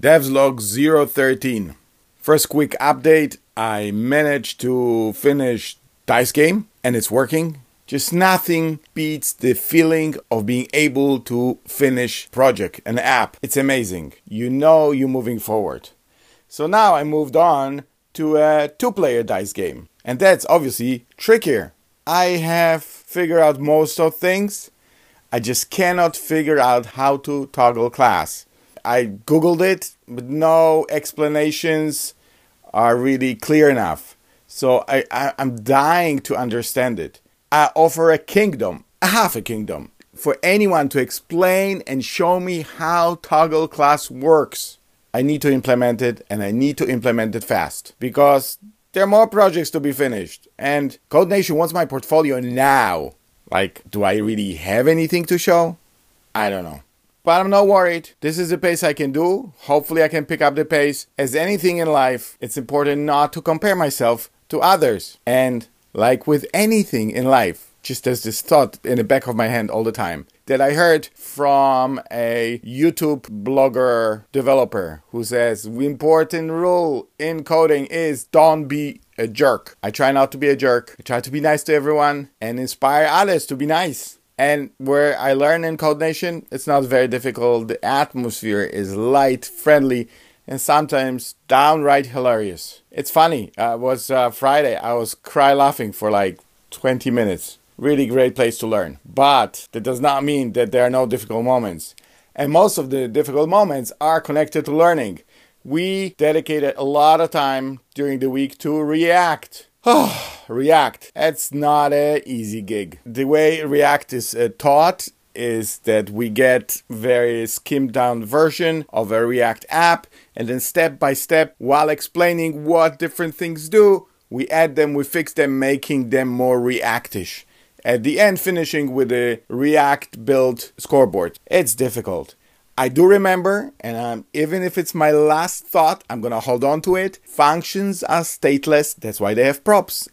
Devslog 013. First quick update I managed to finish Dice Game and it's working. Just nothing beats the feeling of being able to finish project, an app. It's amazing. You know you're moving forward. So now I moved on to a two-player dice game. And that's obviously trickier. I have figured out most of things. I just cannot figure out how to toggle class. I googled it, but no explanations are really clear enough. So I, I, I'm dying to understand it. I offer a kingdom, a half a kingdom, for anyone to explain and show me how toggle class works. I need to implement it and I need to implement it fast because there are more projects to be finished. And Code Nation wants my portfolio now. Like, do I really have anything to show? I don't know. But I'm not worried. This is the pace I can do. Hopefully, I can pick up the pace. As anything in life, it's important not to compare myself to others. And like with anything in life, just as this thought in the back of my hand all the time that I heard from a YouTube blogger developer who says the important rule in coding is don't be a jerk. I try not to be a jerk. I try to be nice to everyone and inspire others to be nice. And where I learn in Code Nation, it's not very difficult. The atmosphere is light, friendly, and sometimes downright hilarious. It's funny. Uh, it was uh, Friday. I was cry laughing for like 20 minutes. Really great place to learn. But that does not mean that there are no difficult moments. And most of the difficult moments are connected to learning. We dedicated a lot of time during the week to React. React. It's not an easy gig. The way React is uh, taught is that we get very skimmed down version of a React app and then step by step while explaining what different things do, we add them, we fix them, making them more Reactish. At the end, finishing with a React built scoreboard. It's difficult. I do remember, and um, even if it's my last thought, I'm gonna hold on to it. Functions are stateless, that's why they have props.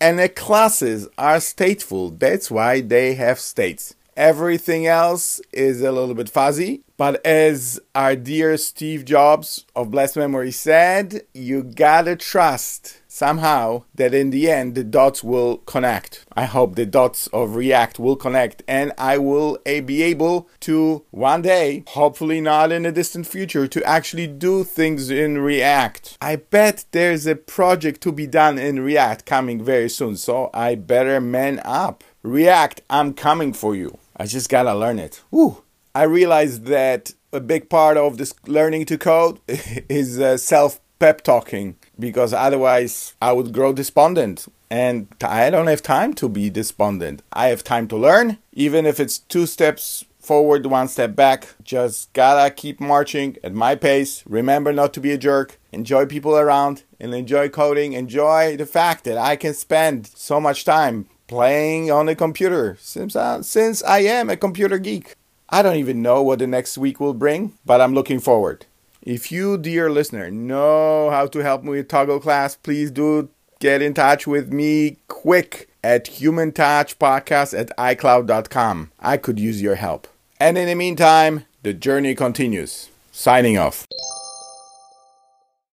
And the classes are stateful, that's why they have states. Everything else is a little bit fuzzy, but as our dear Steve Jobs of blessed memory said, you gotta trust somehow that in the end the dots will connect. I hope the dots of React will connect and I will be able to one day, hopefully not in the distant future, to actually do things in React. I bet there's a project to be done in React coming very soon, so I better man up. React, I'm coming for you. I just gotta learn it. Woo. I realized that a big part of this learning to code is uh, self pep talking because otherwise I would grow despondent. And I don't have time to be despondent. I have time to learn, even if it's two steps forward, one step back. Just gotta keep marching at my pace. Remember not to be a jerk. Enjoy people around and enjoy coding. Enjoy the fact that I can spend so much time playing on a computer since I, since I am a computer geek. I don't even know what the next week will bring, but I'm looking forward. If you, dear listener, know how to help me with Toggle Class, please do get in touch with me quick at humantouchpodcast at icloud.com. I could use your help. And in the meantime, the journey continues. Signing off.